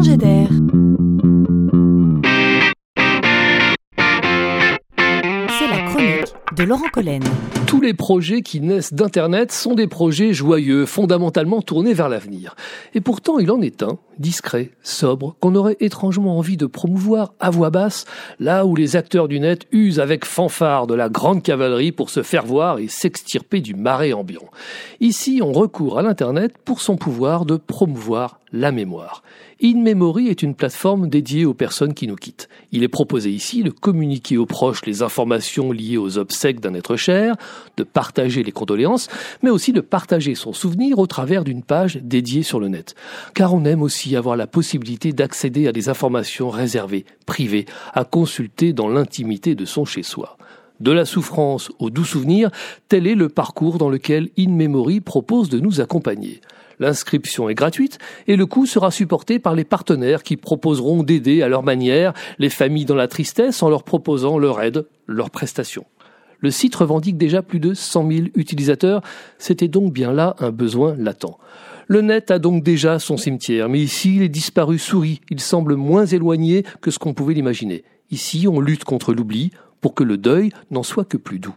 d'air. C'est la chronique de Laurent Collen. Tous les projets qui naissent d'Internet sont des projets joyeux, fondamentalement tournés vers l'avenir. Et pourtant, il en est un, discret, sobre, qu'on aurait étrangement envie de promouvoir à voix basse, là où les acteurs du net usent avec fanfare de la grande cavalerie pour se faire voir et s'extirper du marais ambiant. Ici, on recourt à l'Internet pour son pouvoir de promouvoir la mémoire. In Memory est une plateforme dédiée aux personnes qui nous quittent. Il est proposé ici de communiquer aux proches les informations liées aux obsèques d'un être cher, de partager les condoléances, mais aussi de partager son souvenir au travers d'une page dédiée sur le net. Car on aime aussi avoir la possibilité d'accéder à des informations réservées, privées, à consulter dans l'intimité de son chez-soi. De la souffrance au doux souvenir, tel est le parcours dans lequel In Memory propose de nous accompagner. L'inscription est gratuite et le coût sera supporté par les partenaires qui proposeront d'aider à leur manière les familles dans la tristesse en leur proposant leur aide, leurs prestations. Le site revendique déjà plus de 100 000 utilisateurs, c'était donc bien là un besoin latent. Le net a donc déjà son cimetière, mais ici les disparus sourient, il semble moins éloigné que ce qu'on pouvait l'imaginer. Ici on lutte contre l'oubli pour que le deuil n'en soit que plus doux.